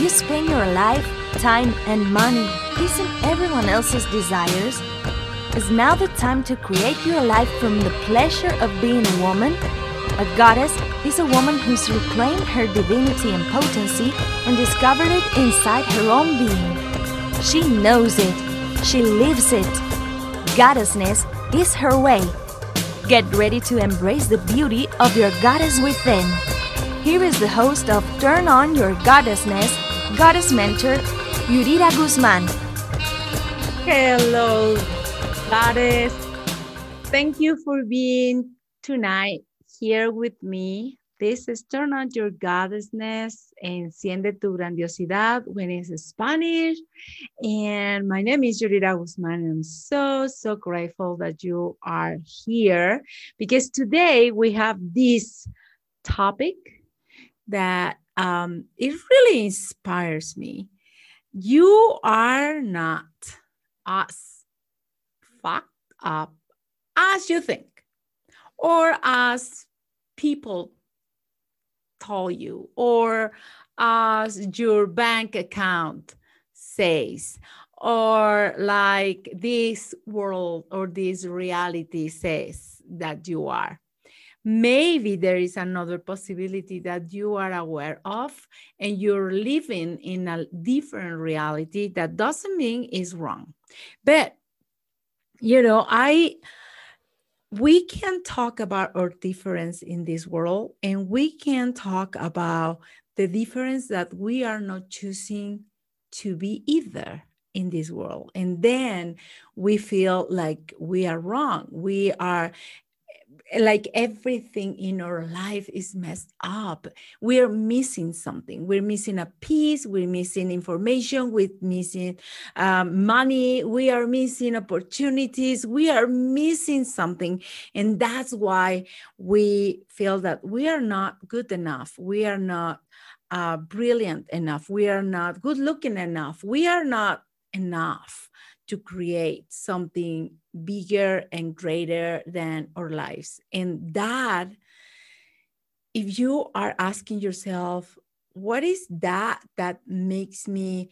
you spend your life, time, and money pleasing everyone else's desires? Is now the time to create your life from the pleasure of being a woman? A goddess is a woman who's reclaimed her divinity and potency and discovered it inside her own being. She knows it, she lives it. Goddessness is her way. Get ready to embrace the beauty of your goddess within. Here is the host of Turn On Your Goddessness, Goddess Mentor, Yurira Guzman. Hello, Goddess. Thank you for being tonight here with me. This is Turn On Your Goddessness, Enciende Tu Grandiosidad when it's Spanish. And my name is Yurira Guzman. I'm so, so grateful that you are here because today we have this topic that um, it really inspires me. You are not as fucked up as you think or as people told you or as your bank account says or like this world or this reality says that you are maybe there is another possibility that you are aware of and you're living in a different reality that doesn't mean is wrong. But you know i we can talk about our difference in this world and we can talk about the difference that we are not choosing to be either in this world. And then we feel like we are wrong. We are like everything in our life is messed up. We're missing something. We're missing a piece. We're missing information. We're missing um, money. We are missing opportunities. We are missing something. And that's why we feel that we are not good enough. We are not uh, brilliant enough. We are not good looking enough. We are not enough to create something bigger and greater than our lives. And that, if you are asking yourself, what is that that makes me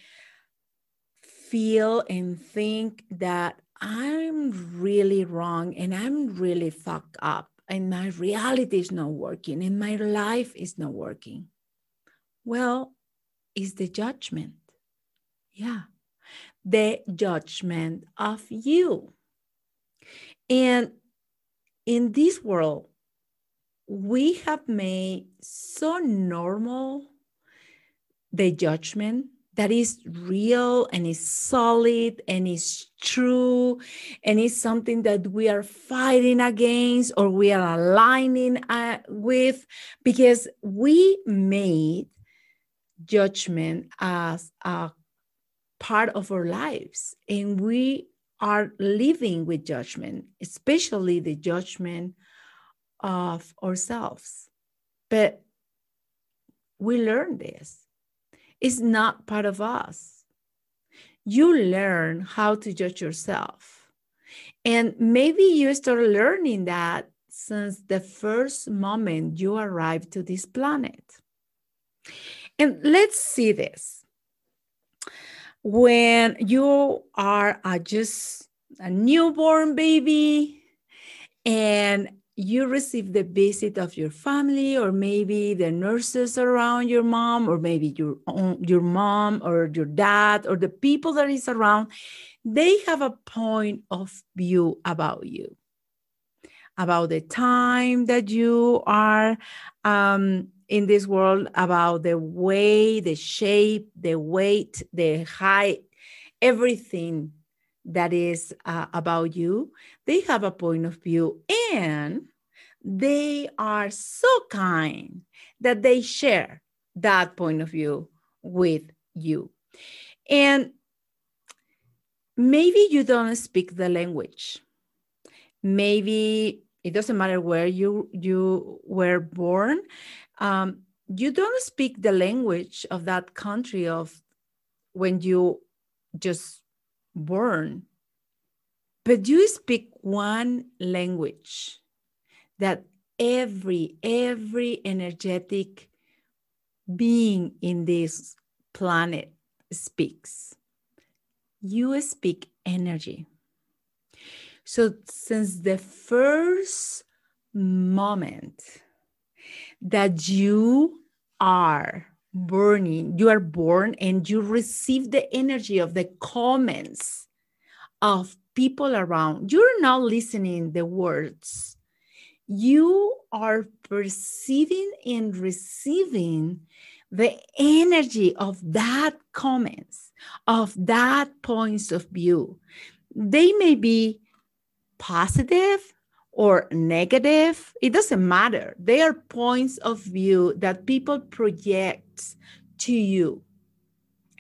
feel and think that I'm really wrong and I'm really fucked up and my reality is not working and my life is not working? Well, is the judgment. Yeah, the judgment of you. And in this world, we have made so normal the judgment that is real and is solid and is true and is something that we are fighting against or we are aligning uh, with because we made judgment as a part of our lives and we are living with judgment, especially the judgment of ourselves. But we learn this. It's not part of us. You learn how to judge yourself. And maybe you start learning that since the first moment you arrived to this planet. And let's see this when you are a, just a newborn baby and you receive the visit of your family or maybe the nurses around your mom or maybe your own, your mom or your dad or the people that is around they have a point of view about you about the time that you are um, in this world about the way, the shape, the weight, the height, everything that is uh, about you, they have a point of view and they are so kind that they share that point of view with you. And maybe you don't speak the language. Maybe it doesn't matter where you you were born um, you don't speak the language of that country of when you just born but you speak one language that every every energetic being in this planet speaks. You speak energy. So, since the first moment that you are burning, you are born and you receive the energy of the comments of people around, you're not listening the words. You are perceiving and receiving the energy of that comments, of that points of view. They may be positive or negative, it doesn't matter. They are points of view that people project to you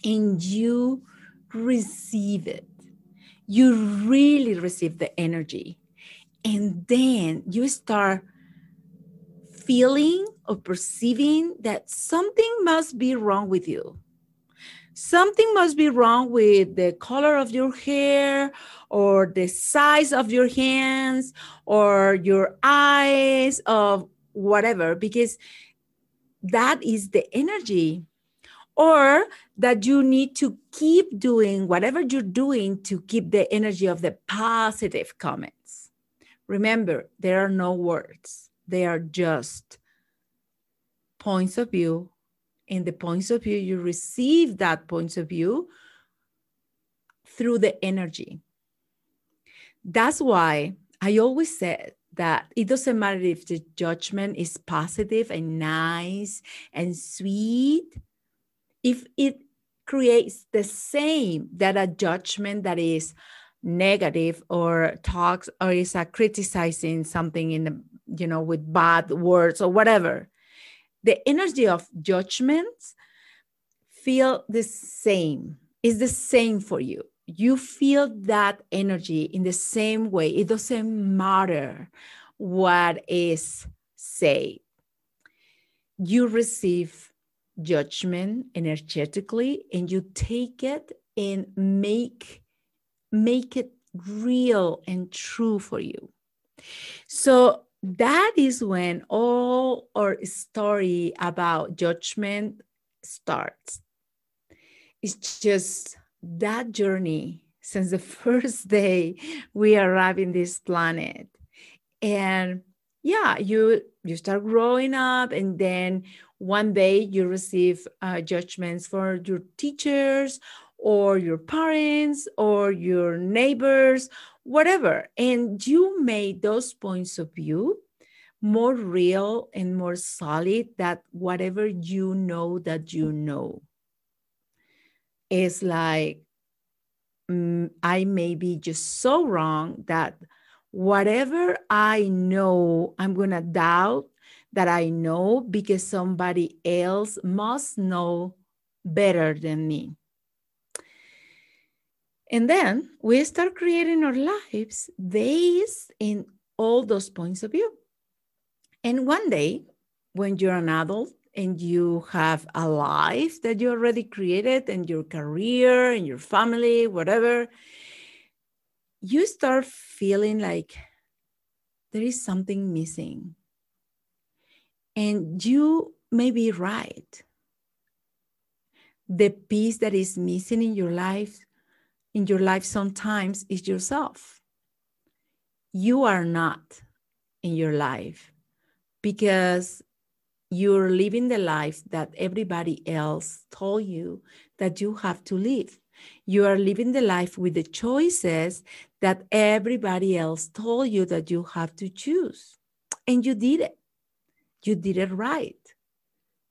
and you receive it. You really receive the energy. And then you start feeling or perceiving that something must be wrong with you. Something must be wrong with the color of your hair or the size of your hands or your eyes of whatever, because that is the energy. Or that you need to keep doing whatever you're doing to keep the energy of the positive comments. Remember, there are no words, they are just points of view. In the points of view, you receive that points of view through the energy. That's why I always said that it doesn't matter if the judgment is positive and nice and sweet, if it creates the same that a judgment that is negative or talks or is a criticizing something in the you know with bad words or whatever the energy of judgments feel the same is the same for you you feel that energy in the same way. It doesn't matter what is said. You receive judgment energetically and you take it and make make it real and true for you. So that is when all our story about judgment starts. It's just that journey since the first day we arrive in this planet and yeah you you start growing up and then one day you receive uh, judgments for your teachers or your parents or your neighbors whatever and you made those points of view more real and more solid that whatever you know that you know is like mm, I may be just so wrong that whatever I know, I'm to doubt that I know because somebody else must know better than me. And then we start creating our lives based in all those points of view. And one day, when you're an adult and you have a life that you already created and your career and your family, whatever, you start feeling like there is something missing. And you may be right. The piece that is missing in your life, in your life sometimes is yourself. You are not in your life because you're living the life that everybody else told you that you have to live. You are living the life with the choices that everybody else told you that you have to choose. And you did it. You did it right.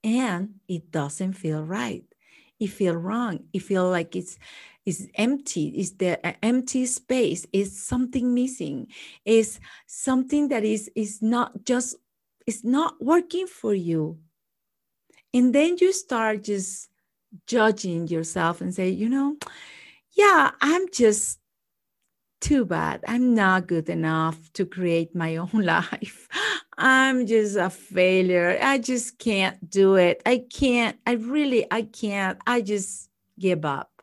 And it doesn't feel right. It feels wrong. It feels like it's it's empty. is the uh, empty space. is something missing. is something that is is not just is not working for you. And then you start just judging yourself and say, you know, yeah, I'm just too bad. I'm not good enough to create my own life. I'm just a failure. I just can't do it. I can't. I really, I can't. I just give up.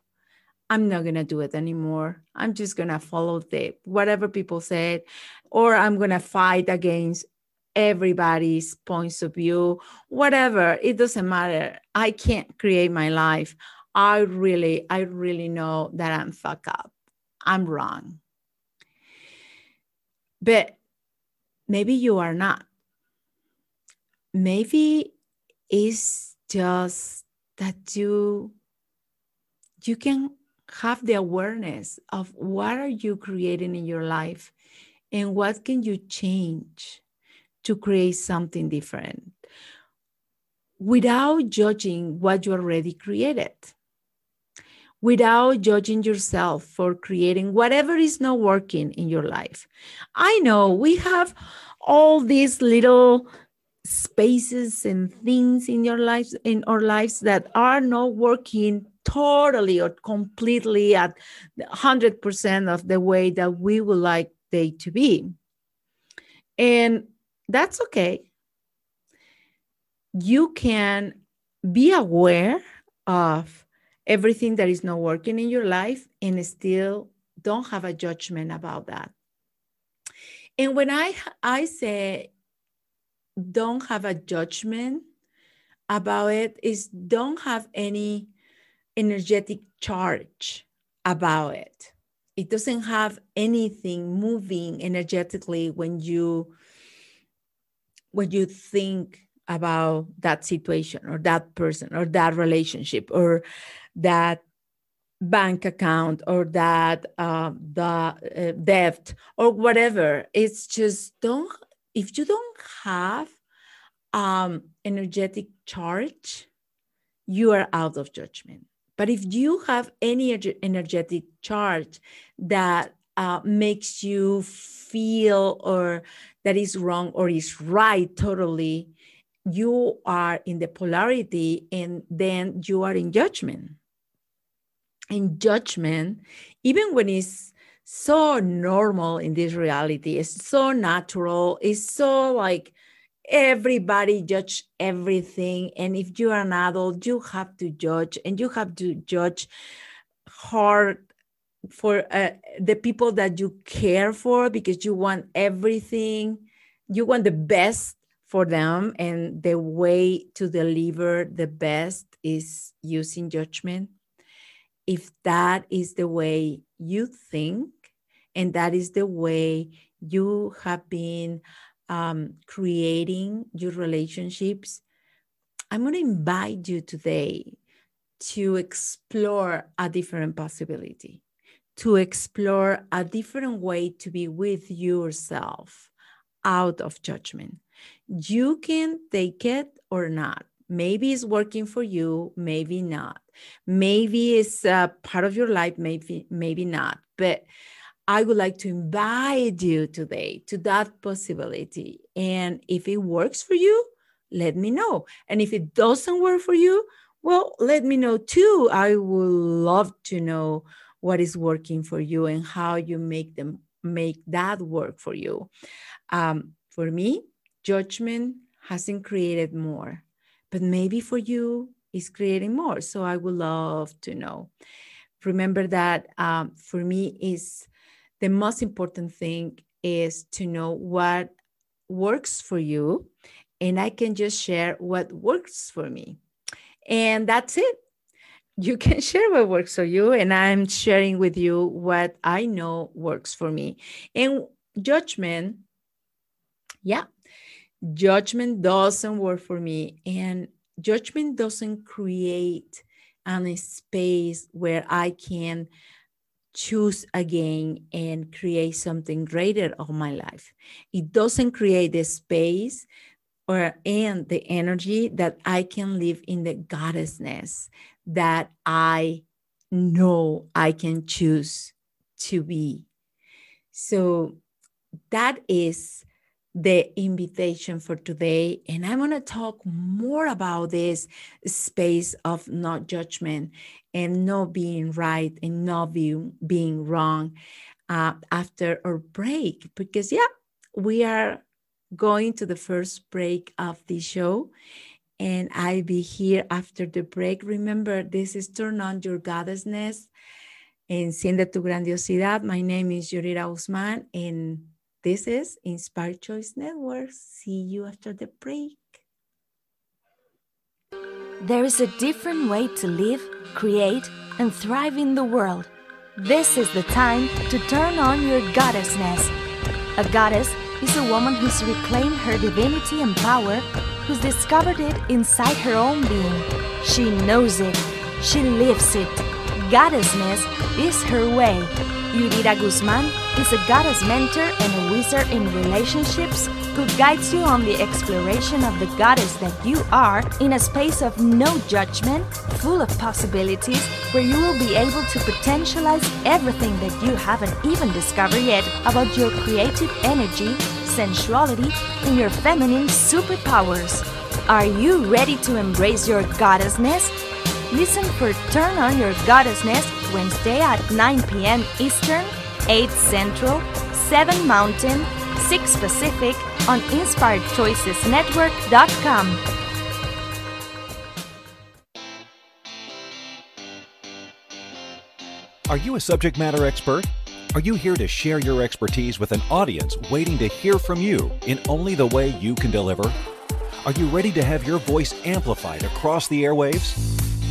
I'm not going to do it anymore. I'm just going to follow the whatever people said, or I'm going to fight against everybody's points of view, whatever, it doesn't matter. I can't create my life. I really, I really know that I'm fuck up. I'm wrong. But maybe you are not. Maybe it's just that you you can have the awareness of what are you creating in your life and what can you change to create something different without judging what you already created without judging yourself for creating whatever is not working in your life. I know we have all these little spaces and things in your lives in our lives that are not working totally or completely at 100% of the way that we would like they to be. And that's okay. You can be aware of everything that is not working in your life and still don't have a judgment about that. And when i i say don't have a judgment about it is don't have any energetic charge about it. It doesn't have anything moving energetically when you when you think about that situation or that person or that relationship or that bank account or that uh, the uh, debt or whatever. It's just don't if you don't have um, energetic charge, you are out of judgment. But if you have any energetic charge that uh, makes you feel or that is wrong or is right totally, you are in the polarity and then you are in judgment. In judgment, even when it's so normal in this reality. It's so natural. It's so like everybody judge everything. And if you are an adult, you have to judge and you have to judge hard for uh, the people that you care for because you want everything. You want the best for them. And the way to deliver the best is using judgment. If that is the way you think, and that is the way you have been um, creating your relationships. I'm going to invite you today to explore a different possibility, to explore a different way to be with yourself out of judgment. You can take it or not. Maybe it's working for you, maybe not. Maybe it's a part of your life, maybe maybe not. But I would like to invite you today to that possibility. And if it works for you, let me know. And if it doesn't work for you, well, let me know too. I would love to know what is working for you and how you make them make that work for you. Um, for me, judgment hasn't created more, but maybe for you, it's creating more. So I would love to know. Remember that um, for me is the most important thing is to know what works for you and I can just share what works for me. And that's it. You can share what works for you, and I'm sharing with you what I know works for me. And judgment, yeah, judgment doesn't work for me. And judgment doesn't create a space where I can choose again and create something greater of my life. It doesn't create the space or and the energy that I can live in the goddessness that I know I can choose to be. So that is the invitation for today. And I'm going to talk more about this space of not judgment and not being right and not being, being wrong uh, after our break. Because, yeah, we are going to the first break of the show. And I'll be here after the break. Remember, this is Turn On Your Goddessness. Enciende tu grandiosidad. My name is Yurira Guzman. And This is Inspired Choice Network. See you after the break. There is a different way to live, create, and thrive in the world. This is the time to turn on your goddessness. A goddess is a woman who's reclaimed her divinity and power, who's discovered it inside her own being. She knows it, she lives it. Goddessness is her way. Yurira Guzman is a goddess mentor and a wizard in relationships who guides you on the exploration of the goddess that you are in a space of no judgment, full of possibilities, where you will be able to potentialize everything that you haven't even discovered yet about your creative energy, sensuality, and your feminine superpowers. Are you ready to embrace your goddessness? Listen for Turn On Your Goddessness Wednesday at 9 p.m. Eastern, 8 Central, 7 Mountain, 6 Pacific on InspiredChoicesNetwork.com. Are you a subject matter expert? Are you here to share your expertise with an audience waiting to hear from you in only the way you can deliver? Are you ready to have your voice amplified across the airwaves?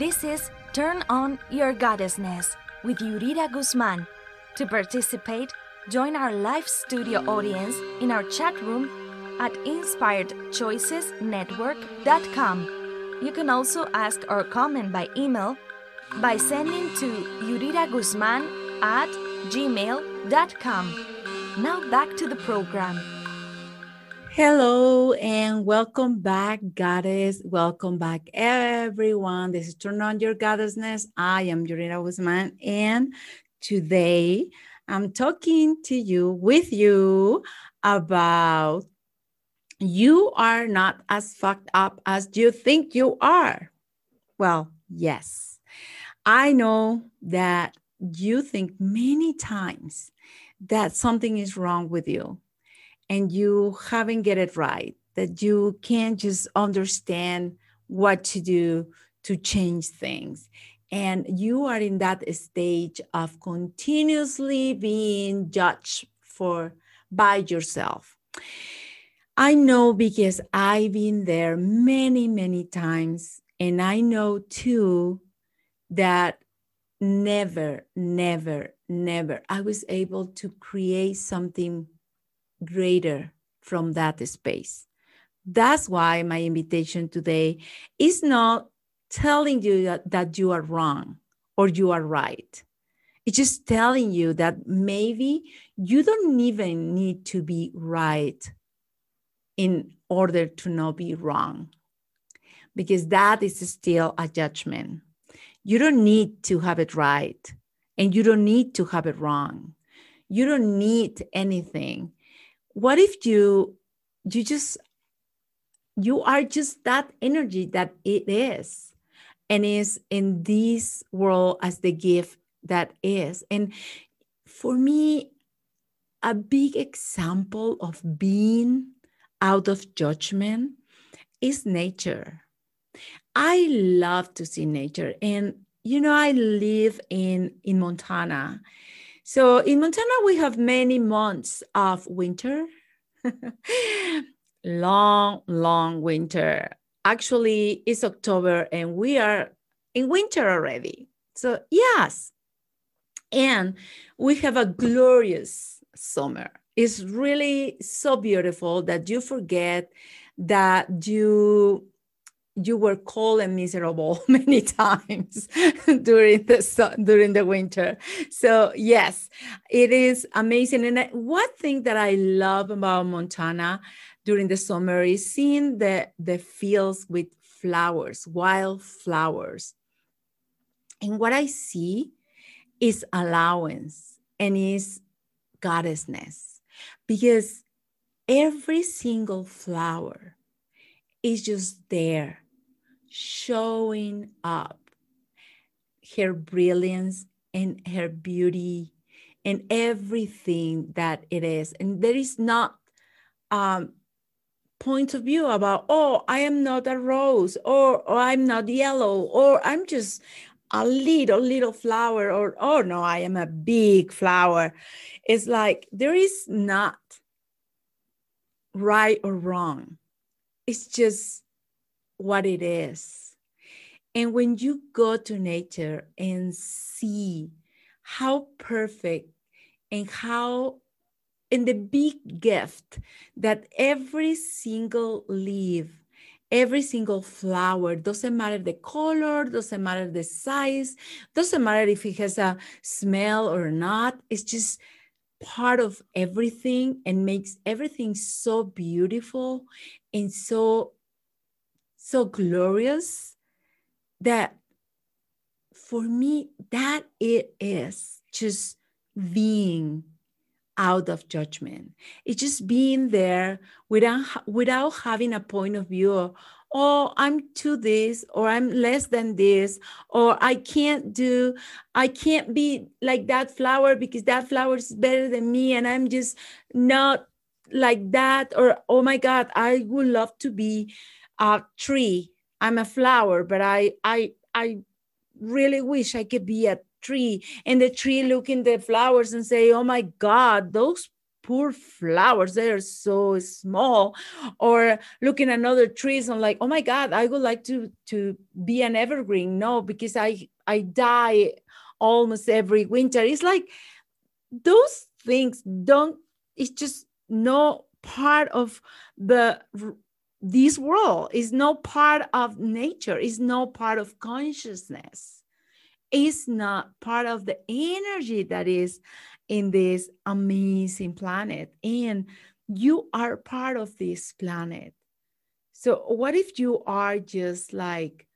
This is Turn On Your Goddessness with Yurira Guzman. To participate, join our live studio audience in our chat room at inspiredchoicesnetwork.com. You can also ask or comment by email by sending to yuriraguzman at gmail.com. Now back to the program. Hello and welcome back, Goddess. Welcome back, everyone. This is Turn On Your Goddessness. I am Yurira Guzman, and today I'm talking to you, with you, about you are not as fucked up as you think you are. Well, yes, I know that you think many times that something is wrong with you and you haven't get it right, that you can't just understand what to do to change things. And you are in that stage of continuously being judged for by yourself. I know because I've been there many, many times. And I know too that never, never, never I was able to create something greater from that space. That's why my invitation today is not telling you that, that you are wrong or you are right. It's just telling you that maybe you don't even need to be right in order to not be wrong, because that is still a judgment. You don't need to have it right, and you don't need to have it wrong. You don't need anything. What if you you just you are just that energy that it is and is in this world as the gift that is and for me a big example of being out of judgment is nature. I love to see nature. And, you know, I live in, in Montana. So in Montana, we have many months of winter, long, long winter. Actually, it's October and we are in winter already. So, yes. And we have a glorious summer It's really so beautiful that you forget that you you were cold and miserable many times during the during the winter. So yes it is amazing. And one thing that i love about montana during the summer is seeing the the fields with flowers wild flowers. And what i see is allowance and is goddessness because every single flower is just there showing up her brilliance and her beauty and everything that it is. And there is not um point of view about oh i am not a rose or, or i'm not yellow or i'm just a little little flower or oh no i am a big flower. It's like there is not right or wrong it's just what it is. And when you go to nature and see how perfect and how and the big gift that every single leaf every single flower doesn't matter the color doesn't matter the size doesn't matter if it has a smell or not it's just part of everything and makes everything so beautiful and so so glorious that for me that it is just being out of judgment. It's just being there without without having a point of view oh, I'm to this or I'm less than this or I can't do, I can't be like that flower because that flower is better than me and I'm just not like that or oh my God, I would love to be a tree. I'm a flower, but I I I really wish I could be a tree and the tree look in the flowers and say oh my god those poor flowers they are so small or looking at other trees and like oh my god i would like to to be an evergreen. No because i i die almost every winter. It's like those things don't it's just no part of the this world. Is no part of nature. Is no part of consciousness. Is not part of the energy that is in this amazing planet. And you are part of this planet. So, what if you are just like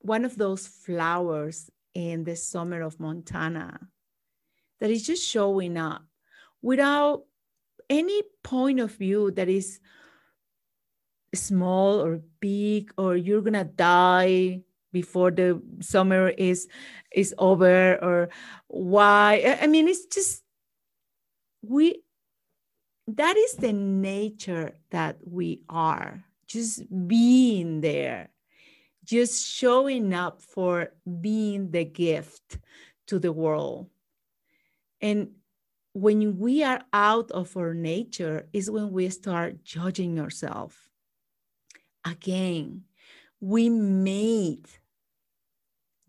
one of those flowers in the summer of Montana that is just showing up without any point of view that is small or big or you're gonna die before the summer is is over or why. I mean it's just we that is the nature that we are just being there just showing up for being the gift to the world. And when we are out of our nature is when we start judging ourselves again we made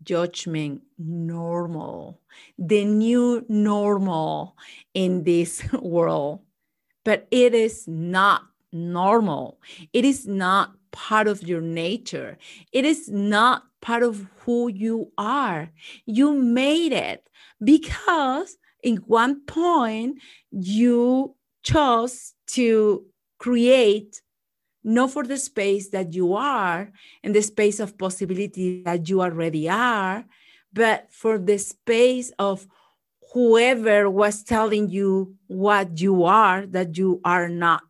judgment normal, the new normal in this world. But it is not normal. It is not part of your nature. It is not part of who you are. You made it because in one point you chose to create not for the space that you are and the space of possibility that you already are, but for the space of whoever was telling you what you are that you are not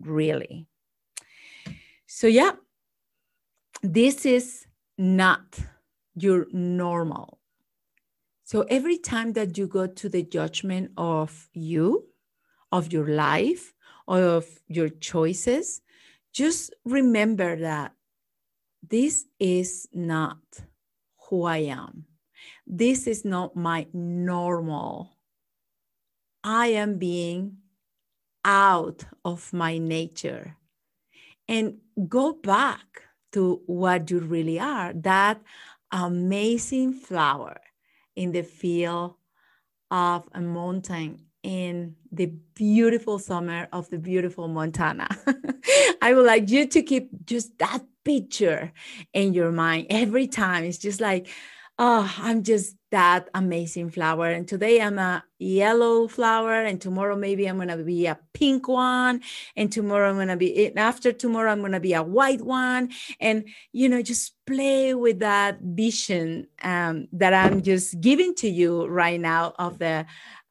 really. So, yeah, this is not your normal. So, every time that you go to the judgment of you, of your life, of your choices, just remember that this is not who I am. This is not my normal. I am being out of my nature. And go back to what you really are that amazing flower in the field of a mountain in the beautiful summer of the beautiful Montana. I would like you to keep just that picture in your mind every time. It's just like, oh, I'm just that amazing flower. And today I'm a yellow flower, and tomorrow maybe I'm gonna be a pink one, and tomorrow I'm gonna be, and after tomorrow I'm gonna be a white one, and you know, just play with that vision um, that I'm just giving to you right now of the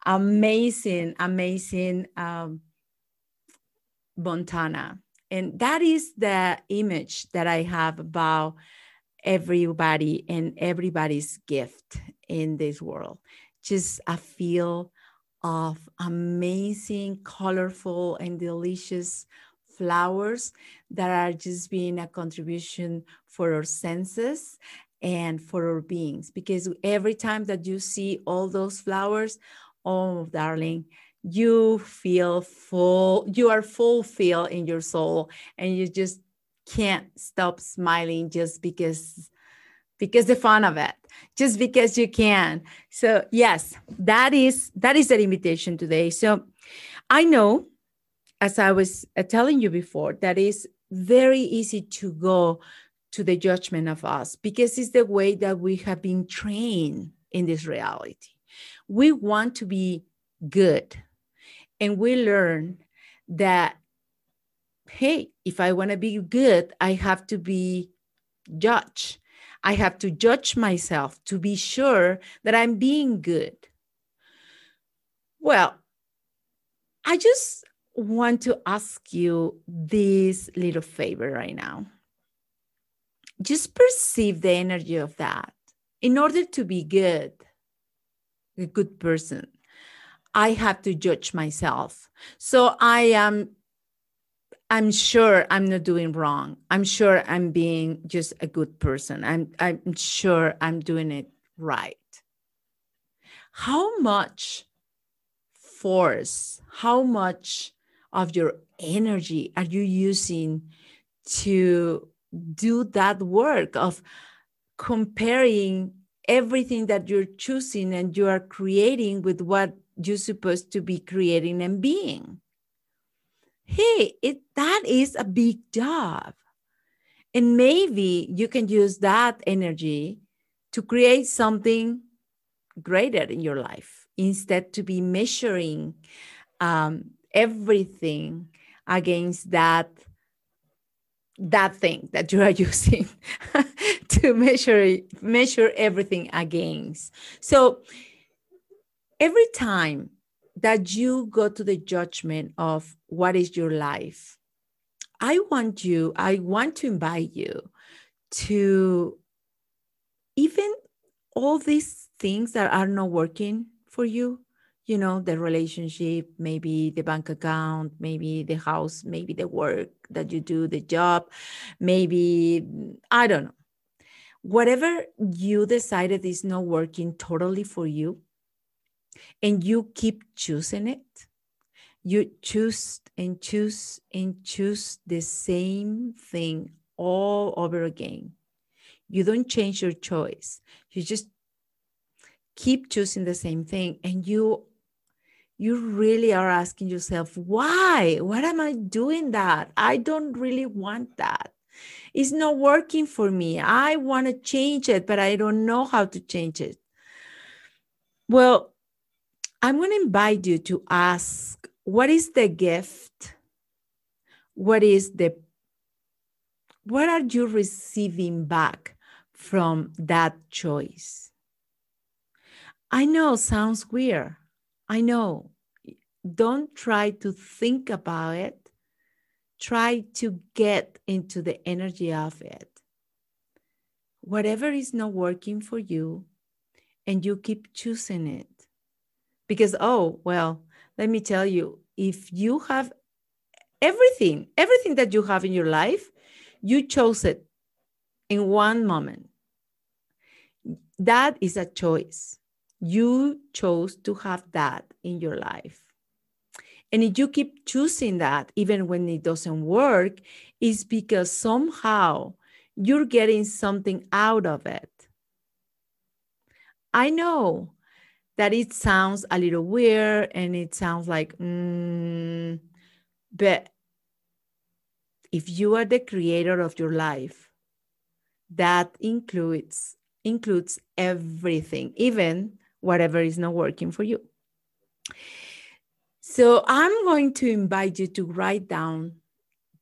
amazing, amazing um, Montana, and that is the image that I have about everybody and everybody's gift in this world. Just a feel of amazing, colorful, and delicious flowers that are just being a contribution for our senses and for our beings. Because every time that you see all those flowers, oh, darling, you feel full, you are fulfilled in your soul, and you just can't stop smiling just because because the fun of it just because you can. So yes that is that is the invitation today. So i know as i was uh, telling you before that is very easy to go to the judgment of us because it's the way that we have been trained in this reality we want to be good and we learn that hey, if I want to be good, I have to be judged. I have to judge myself to be sure that I'm being good. Well, I just want to ask you this little favor right now. Just perceive the energy of that. In order to be good, a good person, I have to judge myself. So I am I'm sure I'm not doing wrong. I'm sure I'm being just a good person. I'm I'm sure I'm doing it right. How much force, how much of your energy are you using to do that work of comparing everything that you're choosing and you are creating with what you're supposed to be creating and being? hey, it that is a big job. And maybe you can use that energy to create something greater in your life instead to be measuring um, everything against that that thing that you are using to measure measure everything against. So every time that you go to the judgment of what is your life i want you i want to invite you to even all these things that are not working for you you know the relationship maybe the bank account maybe the house maybe the work that you do the job maybe mm, i don't know whatever you decided is not working totally for you and you keep choosing it, you choose and choose and choose the same thing all over again. You don't change your choice. You just keep choosing the same thing and you you really are asking yourself why what am i doing that i don't really want that it's not working for me i want to change it but i don't know how to change it well I'm going to invite you to ask what is the gift? What is the what are you receiving back from that choice? I know sounds weird. I know. Don't try to think about it. Try to get into the energy of it. Whatever is not working for you, and you keep choosing it because oh well let me tell you if you have everything everything that you have in your life you chose it in one moment that is a choice you chose to have that in your life. And if you keep choosing that even when it doesn't work is because somehow you're getting something out of it. I know that it sounds a little weird and it sounds like, mm, but if you are the creator of your life, that includes includes everything, even whatever is not working for you. So I'm going to invite you to write down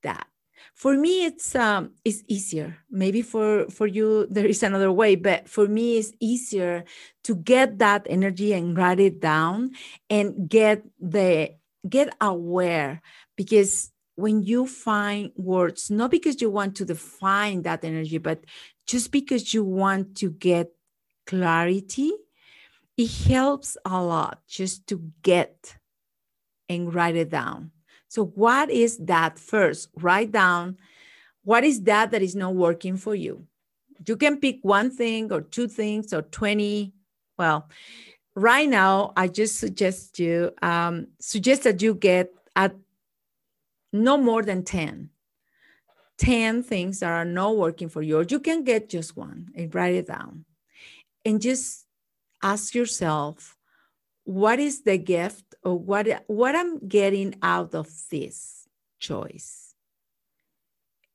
that. For me, it's um, it's easier. Maybe for for you there is another way, but for me, it's easier to get that energy and write it down and get the get aware because when you find words, not because you want to define that energy, but just because you want to get clarity, it helps a lot just to get and write it down. So, what is that first? Write down what is that that is not working for you. You can pick one thing or two things or 20. Well, right now, I just suggest you um, suggest that you get at no more than 10. 10 things that are not working for you, or you can get just one and write it down. And just ask yourself, what is the gift or what, what I'm getting out of this choice?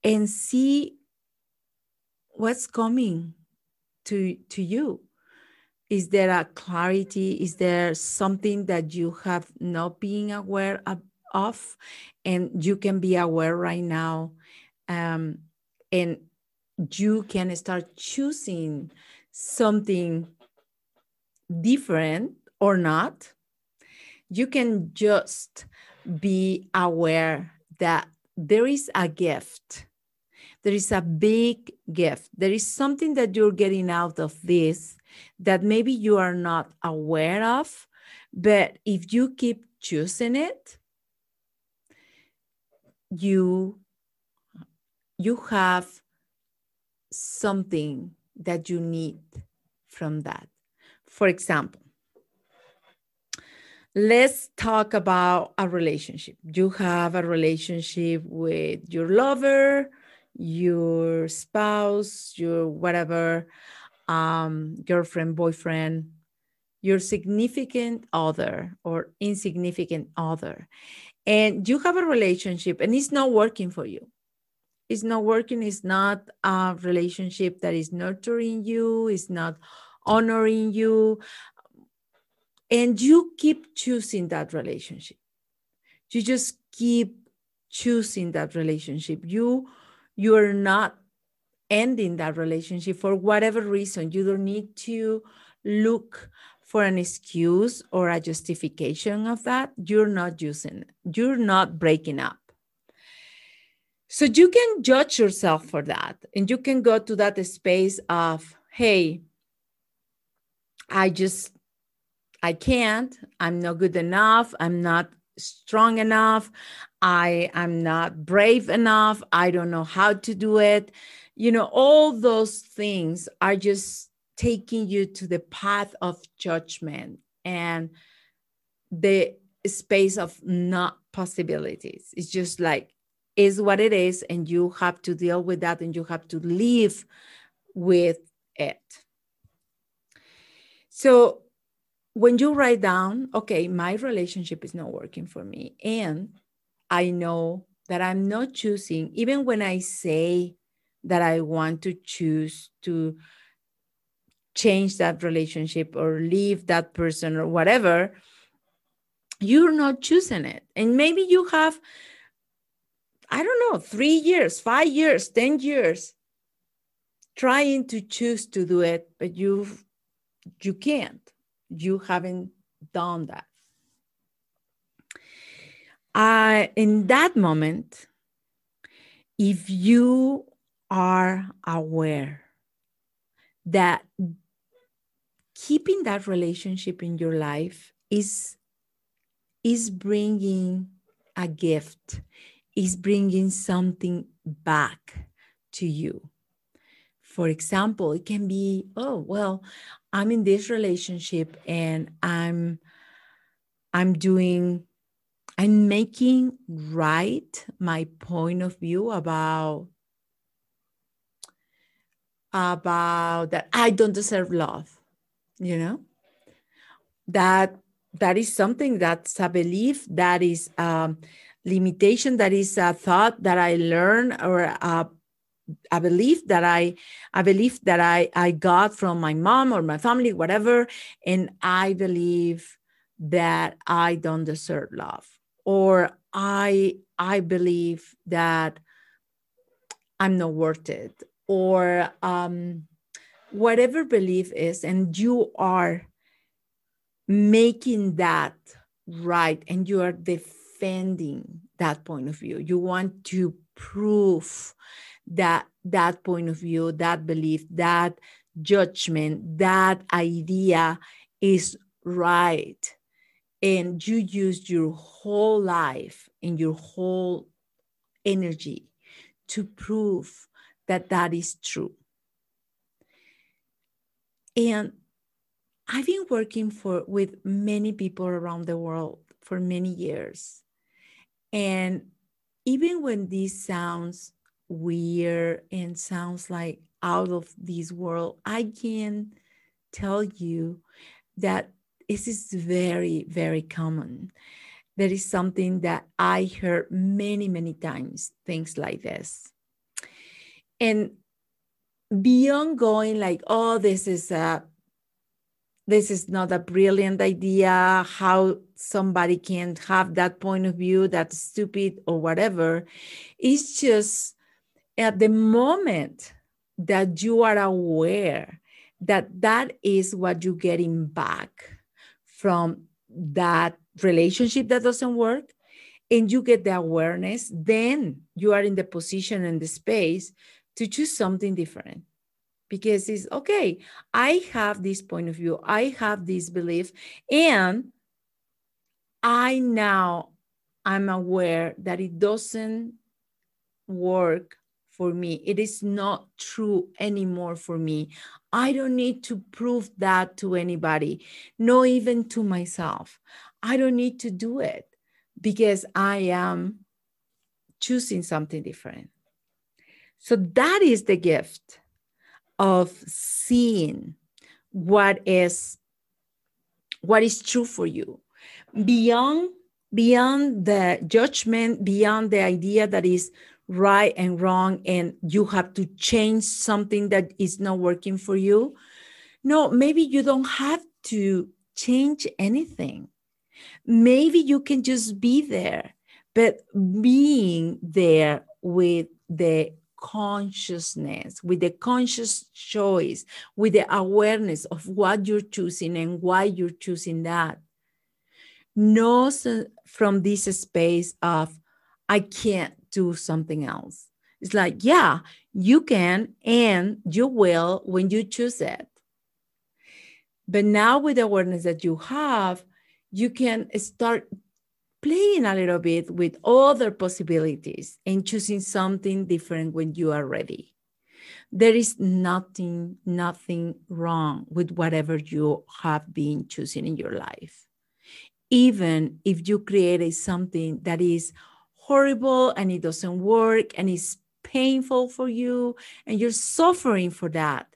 And see what's coming to, to you. Is there a clarity? Is there something that you have not been aware of? and you can be aware right now um, and you can start choosing something different or not you can just be aware that there is a gift. There is a big gift. There is something that you're getting out of this that maybe you are not aware of but if you keep choosing it you you have something that you need from that for example let's talk about a relationship. You have a relationship with your lover your spouse your whatever um, girlfriend boyfriend your significant other or insignificant other. And you have a relationship and it's not working for you. It's not working. It's not a relationship that is nurturing you. It's not honoring you and you keep choosing that relationship you just keep choosing that relationship you you're not ending that relationship for whatever reason you don't need to look for an excuse or a justification of that, you're not using it. You're not breaking up. So you can judge yourself for that. And you can go to that space of, hey, I just, I can't. I'm not good enough. I'm not strong enough. I am not brave enough. I don't know how to do it. You know, all those things are just taking you to the path of judgment and the space of not possibilities. It's just like, is what it is, and you have to deal with that and you have to live with it. So, when you write down, okay, my relationship is not working for me, and I know that I'm not choosing, even when I say that I want to choose to change that relationship or leave that person or whatever, you're not choosing it. And maybe you have, I don't know, three years, five years, 10 years trying to choose to do it, but you you can't. You haven't done that. Uh, in that moment, if you are aware that keeping that relationship in your life is is bringing a gift is bringing something back to you for example it can be oh well i'm in this relationship and i'm i'm doing i'm making right my point of view about about that i don't deserve love you know? That that is something that's a belief that is a limitation that is a thought that i learned or a a belief that I a belief that I I got from my mom or my family, whatever, and I believe that I don't deserve love, or I I believe that I'm not worth it, or um, whatever belief is, and you are making that right, and you are defending that point of view. You want to prove that that point of view, that belief, that judgment, that idea is right. And you use your whole life and your whole energy to prove that that is true. And I've been working for with many people around the world for many years. And even when this sounds weird and sounds like out of this world, I can tell you that this is very, very common. That is something that I heard many, many times, things like this. And beyond going like, oh, this is a this is not a brilliant idea how somebody can have that point of view that's stupid or whatever it's just at the moment that you are aware that that is what you're getting back from that relationship that doesn't work and you get the awareness then you are in the position and the space to choose something different. Because it's okay i have this point of view i have this belief and i now i'm aware that it doesn't work for me. It is not true anymore for me. I don't need to prove that to anybody, no, even to myself. I don't need to do it because I am choosing something different. So that is the gift of seeing what is what is true for you beyond beyond the judgment beyond the idea that is right and wrong and you have to change something that is not working for you. No, maybe you don't have to change anything. Maybe you can just be there, but being there with the consciousness, with the conscious choice, with the awareness of what you're choosing and why you're choosing that. Knows from this space of, I can't do something else. It's like, yeah, you can and you will when you choose it. But now, with the awareness that you have, you can start playing a little bit with other possibilities and choosing something different when you are ready. There is nothing, nothing wrong with whatever you have been choosing in your life. Even if you created something that is horrible and it doesn't work and it's painful for you and you're suffering for that,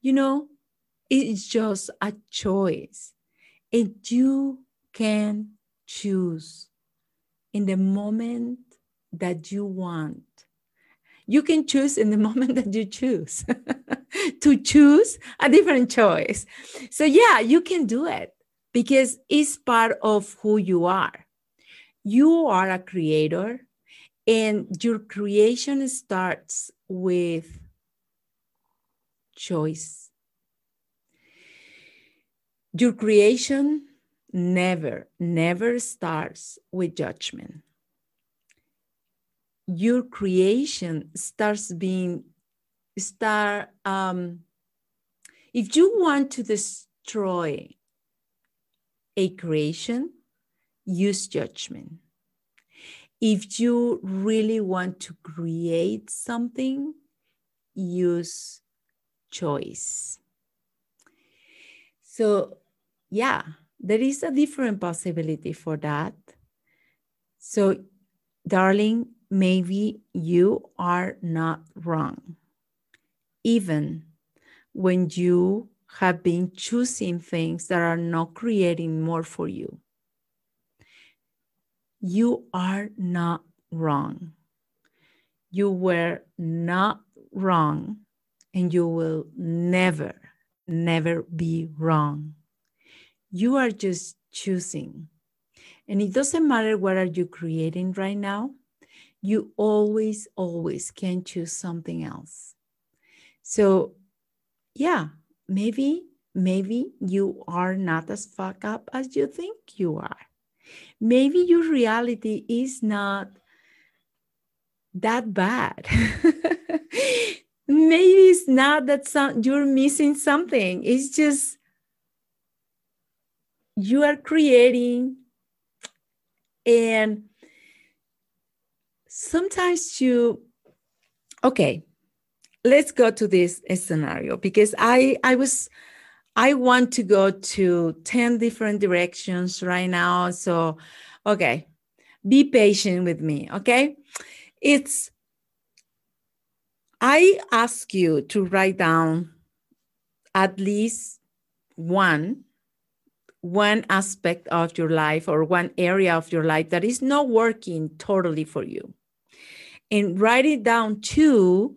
you know, it's just a choice. And you can choose in the moment that you want. You can choose in the moment that you choose to choose a different choice. So, yeah, you can do it because it's part of who you are you are a creator and your creation starts with choice. Your creation never, never starts with judgment. Your creation starts being, start, um, if you want to destroy a creation, use judgment. If you really want to create something, use choice. So, yeah, there is a different possibility for that. So, darling, maybe you are not wrong. Even when you have been choosing things that are not creating more for you you are not wrong. You were not wrong and you will never, never be wrong. You are just choosing. And it doesn't matter what are you creating right now. You always, always can choose something else. So yeah, maybe, maybe you are not as fucked up as you think you are. Maybe your reality is not that bad. maybe it's not that some, you're missing something. It's just you are creating and sometimes you okay let's go to this scenario because i i was i want to go to 10 different directions right now so okay. Be patient with me okay? It's i ask you to write down at least one one aspect of your life or one area of your life that is not working totally for you. And write it down to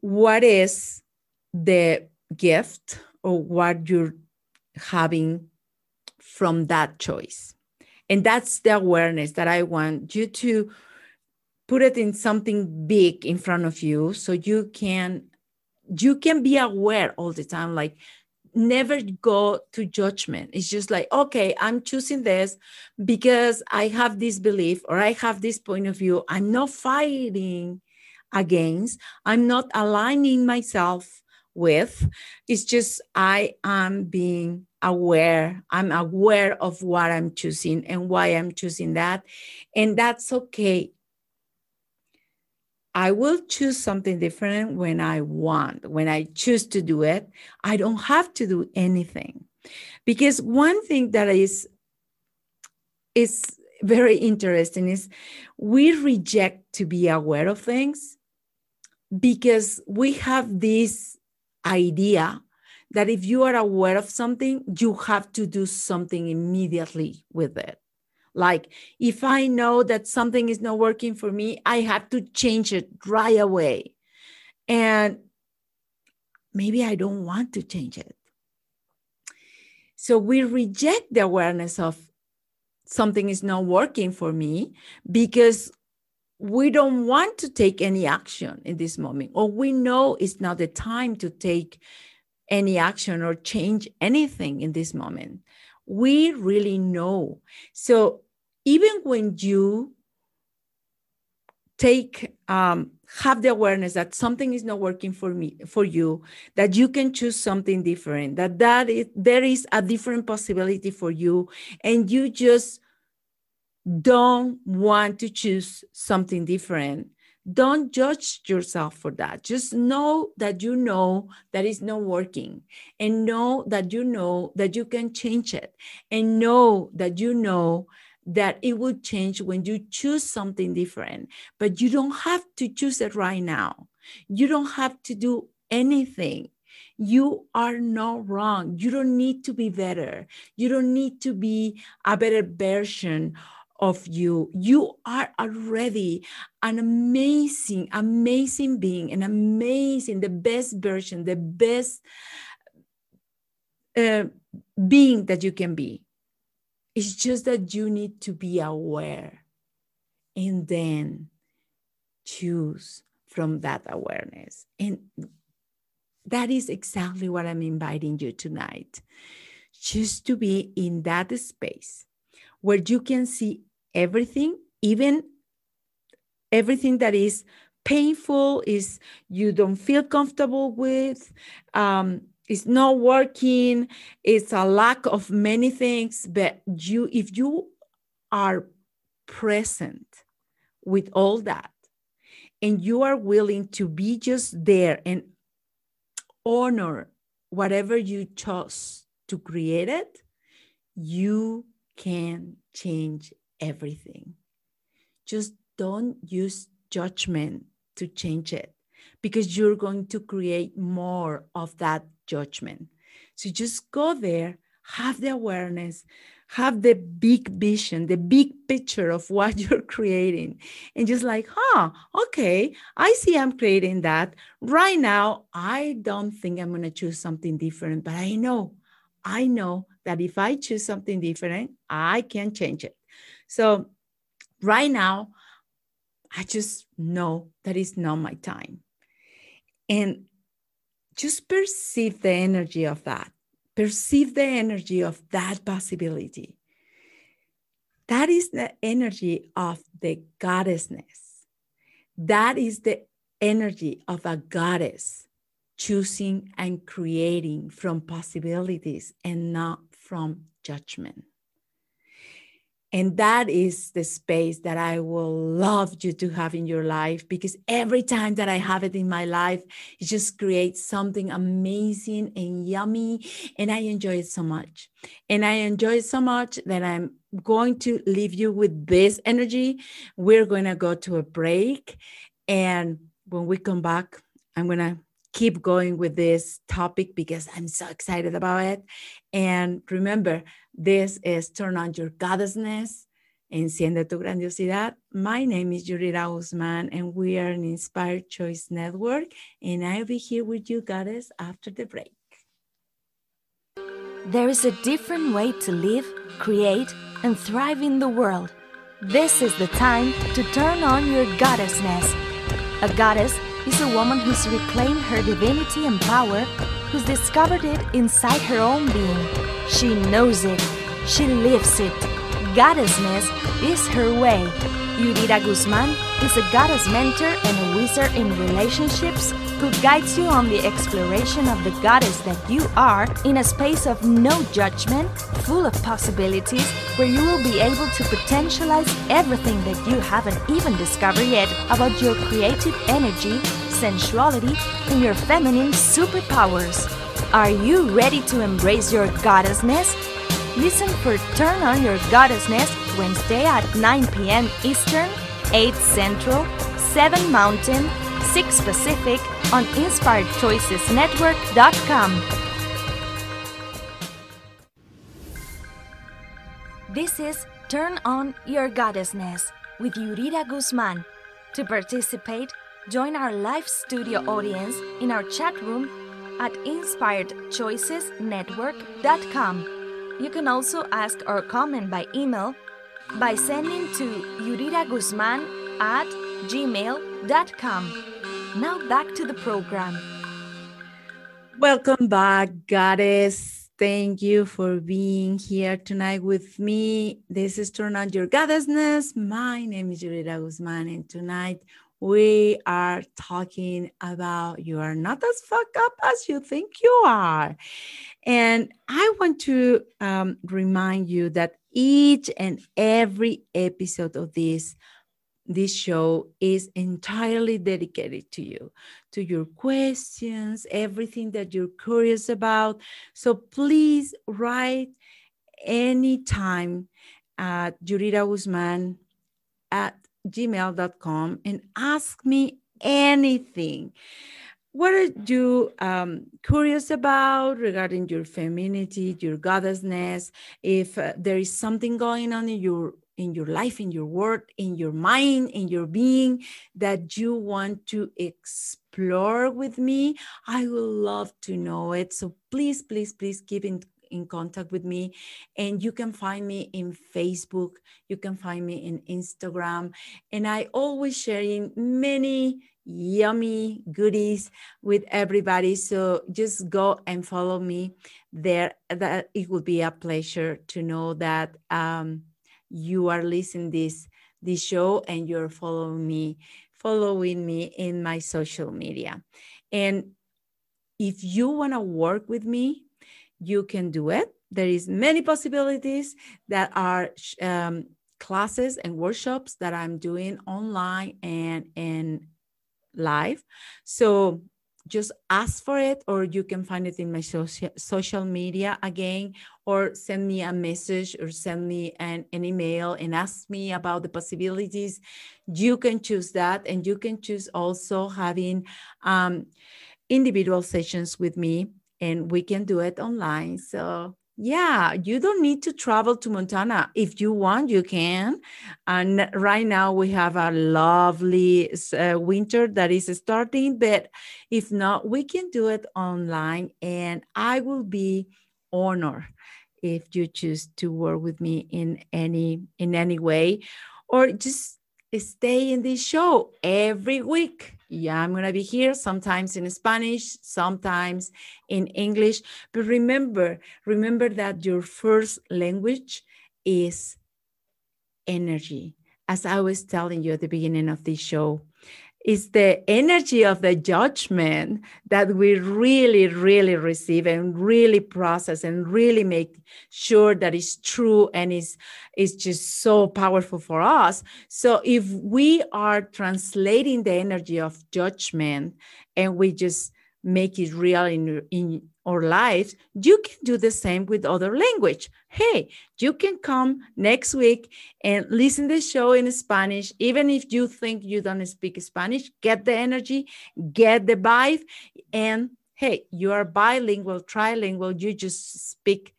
what is the gift or what you're having from that choice. And that's the awareness that I want you to put it in something big in front of you so you can you can be aware all the time like never go to judgment. It's just like okay i'm choosing this because i have this belief or i have this point of view. I'm not fighting against, I'm not aligning myself with. It's just I am being aware. I'm aware of what I'm choosing and why I'm choosing that. And that's okay. I will choose something different when I want, when I choose to do it. I don't have to do anything. Because one thing that is is very interesting is we reject to be aware of things because we have this idea that if you are aware of something, you have to do something immediately with it. Like if I know that something is not working for me, I have to change it right away. And maybe I don't want to change it. So we reject the awareness of something is not working for me because we don't want to take any action in this moment, or we know it's not the time to take any action or change anything in this moment. We really know. So even when you take um, have the awareness that something is not working for me for you that you can choose something different that that is there is a different possibility for you and you just don't want to choose something different, don't judge yourself for that. Just know that you know that it's not working and know that you know that you can change it and know that you know that it will change when you choose something different. But you don't have to choose it right now. You don't have to do anything. You are not wrong. You don't need to be better. You don't need to be a better version of you. You are already an amazing, amazing being, an amazing, the best version, the best uh, being that you can be. It's just that you need to be aware and then choose from that awareness. And that is exactly what I'm inviting you tonight. Choose to be in that space where you can see everything, even everything that is painful, is you don't feel comfortable with, um, it's not working, it's a lack of many things. But you, if you are present with all that, and you are willing to be just there and honor whatever you chose to create it, you can change everything. Just don't use judgment to change it because you're going to create more of that judgment. So just go there, have the awareness, have the big vision, the big picture of what you're creating, and just like, huh, okay, I see I'm creating that. Right now, I don't think I'm going to choose something different, but I know, I know that if I choose something different, I can change it. So right now, I just know that it's not my time. And just perceive the energy of that. Perceive the energy of that possibility. That is the energy of the goddessness. That is the energy of a goddess choosing and creating from possibilities and not from judgment. And that is the space that I will love you to have in your life because every time that I have it in my life, it just creates something amazing and yummy. And I enjoy it so much. And I enjoy it so much that I'm going to leave you with this energy. We're going to go to a break. And when we come back, I'm going to keep going with this topic because I'm so excited about it. And remember, this is Turn On Your Goddessness, Enciende Tu Grandiosidad. My name is Yurira Guzman, and we are an Inspired Choice Network. And I'll be here with you, Goddess, after the break. There is a different way to live, create, and thrive in the world. This is the time to turn on your goddessness. A goddess is a woman who's reclaimed her divinity and power, who's discovered it inside her own being. She knows it, she lives it. Goddessness is her way. Yurira Guzman is a goddess mentor and a wizard in relationships who guides you on the exploration of the goddess that you are in a space of no judgment, full of possibilities, where you will be able to potentialize everything that you haven't even discovered yet about your creative energy, sensuality, and your feminine superpowers. Are you ready to embrace your goddessness? Listen for Turn On Your Goddessness Wednesday at 9 p.m. Eastern, 8 Central, 7 Mountain, 6 Pacific on InspiredChoicesNetwork.com. This is Turn On Your Goddessness with Yurira Guzman. To participate, join our live studio audience in our chat room at InspiredChoicesNetwork.com. You can also ask or comment by email by sending to yuriraguzman at gmail.com. Now back to the program. Welcome back, Goddess. Thank you for being here tonight with me. This is Turn On Your Goddessness. My name is Yurira Guzman, and tonight we are talking about you are not as fucked up as you think you are. And I want to um, remind you that each and every episode of this this show is entirely dedicated to you, to your questions, everything that you're curious about. So please write anytime at Yurira Guzman at gmail.com and ask me anything. What are you um, curious about regarding your femininity, your goddessness? If uh, there is something going on in your in your life, in your world, in your mind, in your being that you want to explore with me, I would love to know it. So please, please, please keep in in contact with me. And you can find me in Facebook, you can find me in Instagram. And I always sharing many yummy goodies with everybody. So just go and follow me there. That it would be a pleasure to know that um, you are listening this this show and you're following me following me in my social media. And if you want to work with me, you can do it. There is many possibilities that are um, classes and workshops that I'm doing online and in live. So just ask for it, or you can find it in my social social media again, or send me a message or send me an, an email and ask me about the possibilities. You can choose that, and you can choose also having um, individual sessions with me and we can do it online. So yeah, you don't need to travel to Montana. If you want, you can. And right now we have a lovely uh, winter that is starting, but if not, we can do it online. And I will be honored if you choose to work with me in any in any way, or just stay in this show every week yeah, I'm going to be here sometimes in Spanish, sometimes in English. But remember, remember that your first language is energy. As I was telling you at the beginning of this show, is the energy of the judgment that we really, really receive and really process and really make sure that it's true and is is just so powerful for us. So if we are translating the energy of judgment and we just make it real in, in our lives, you can do the same with other language. Hey, you can come next week and listen to the show in Spanish. Even if you think you don't speak Spanish, get the energy, get the vibe, and hey, you are bilingual, trilingual, you just speak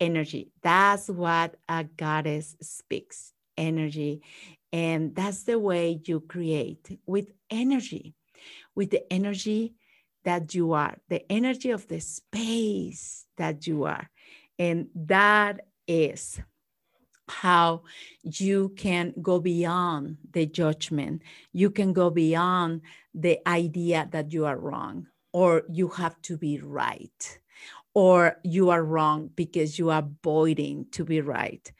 energy. That's what a goddess speaks energy. And that's the way you create with energy with the energy that you are, the energy of the space that you are. And that is how you can go beyond the judgment. You can go beyond the idea that you are wrong or you have to be right or you are wrong because you are avoiding to be right.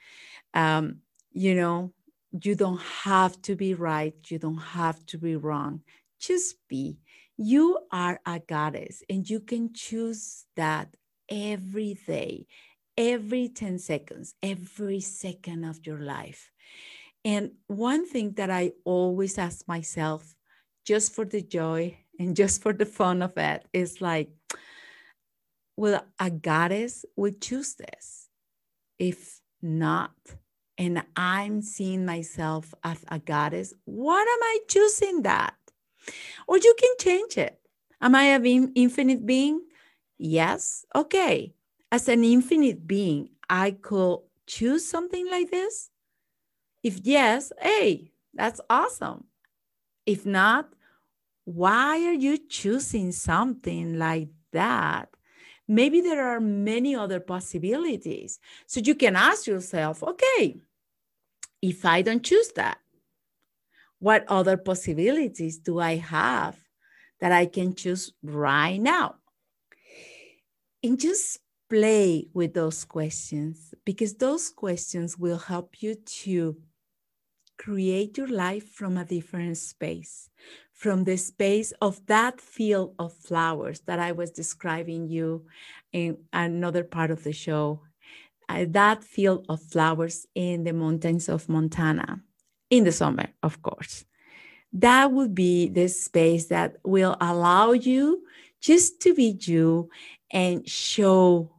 Um, you know, you don't have to be right. You don't have to be wrong. Just be. You are a goddess and you can choose that every day, every 10 seconds, every second of your life. And one thing that I always ask myself, just for the joy and just for the fun of it, is like, will a goddess would choose this? If not, and I'm seeing myself as a goddess, what am I choosing that? Or you can change it. Am I an infinite being? Yes. Okay. As an infinite being, I could choose something like this? If yes, hey, that's awesome. If not, why are you choosing something like that? Maybe there are many other possibilities. So you can ask yourself, okay, if I don't choose that, what other possibilities do I have that I can choose right now? And just play with those questions because those questions will help you to create your life from a different space, from the space of that field of flowers that I was describing you in another part of the show. Uh, that field of flowers in the mountains of Montana in the summer, of course. That would be the space that will allow you just to be you and show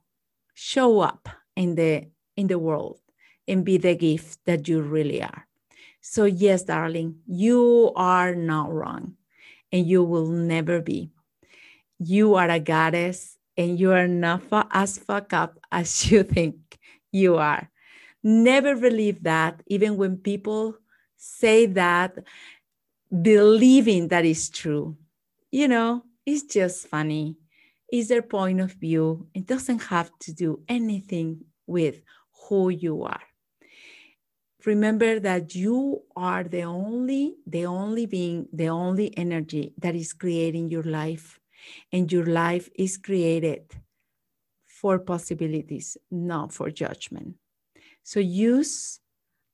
show up in the in the world and be the gift that you really are. So yes, darling, you are not wrong and you will never be. You are a goddess and you are not as fucked up as you think you are. Never believe that, even when people say that believing that is true. You know, it's just funny. It's their point of view. It doesn't have to do anything with who you are. Remember that you are the only, the only being, the only energy that is creating your life. And your life is created for possibilities, not for judgment. So use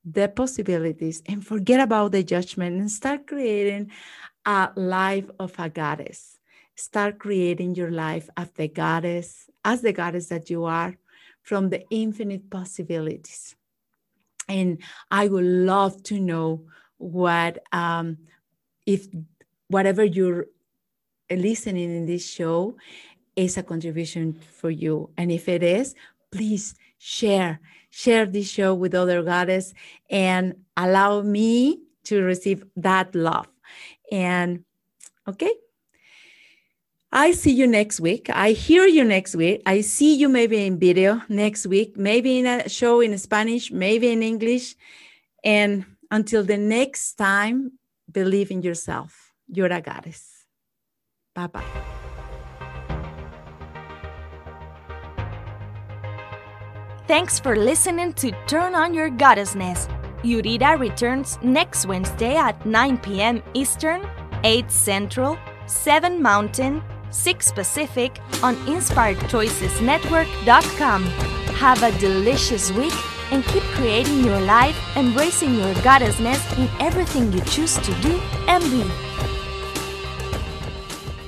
the possibilities and forget about the judgment and start creating a life of a goddess. Start creating your life as the goddess, as the goddess that you are from the infinite possibilities. And I would love to know what, um, if whatever you're listening in this show is a contribution for you. And if it is, please share share this show with other goddess and allow me to receive that love and okay I see you next week. I hear you next week. I see you maybe in video next week, maybe in a show in Spanish, maybe in English. And until the next time, believe in yourself. You're a goddess. Bye bye. Thanks for listening to Turn On Your Goddessness. Yurira returns next Wednesday at 9 p.m. Eastern, 8 Central, 7 Mountain, 6 Pacific on InspiredChoicesNetwork.com. Have a delicious week and keep creating your life, embracing your goddessness in everything you choose to do and be.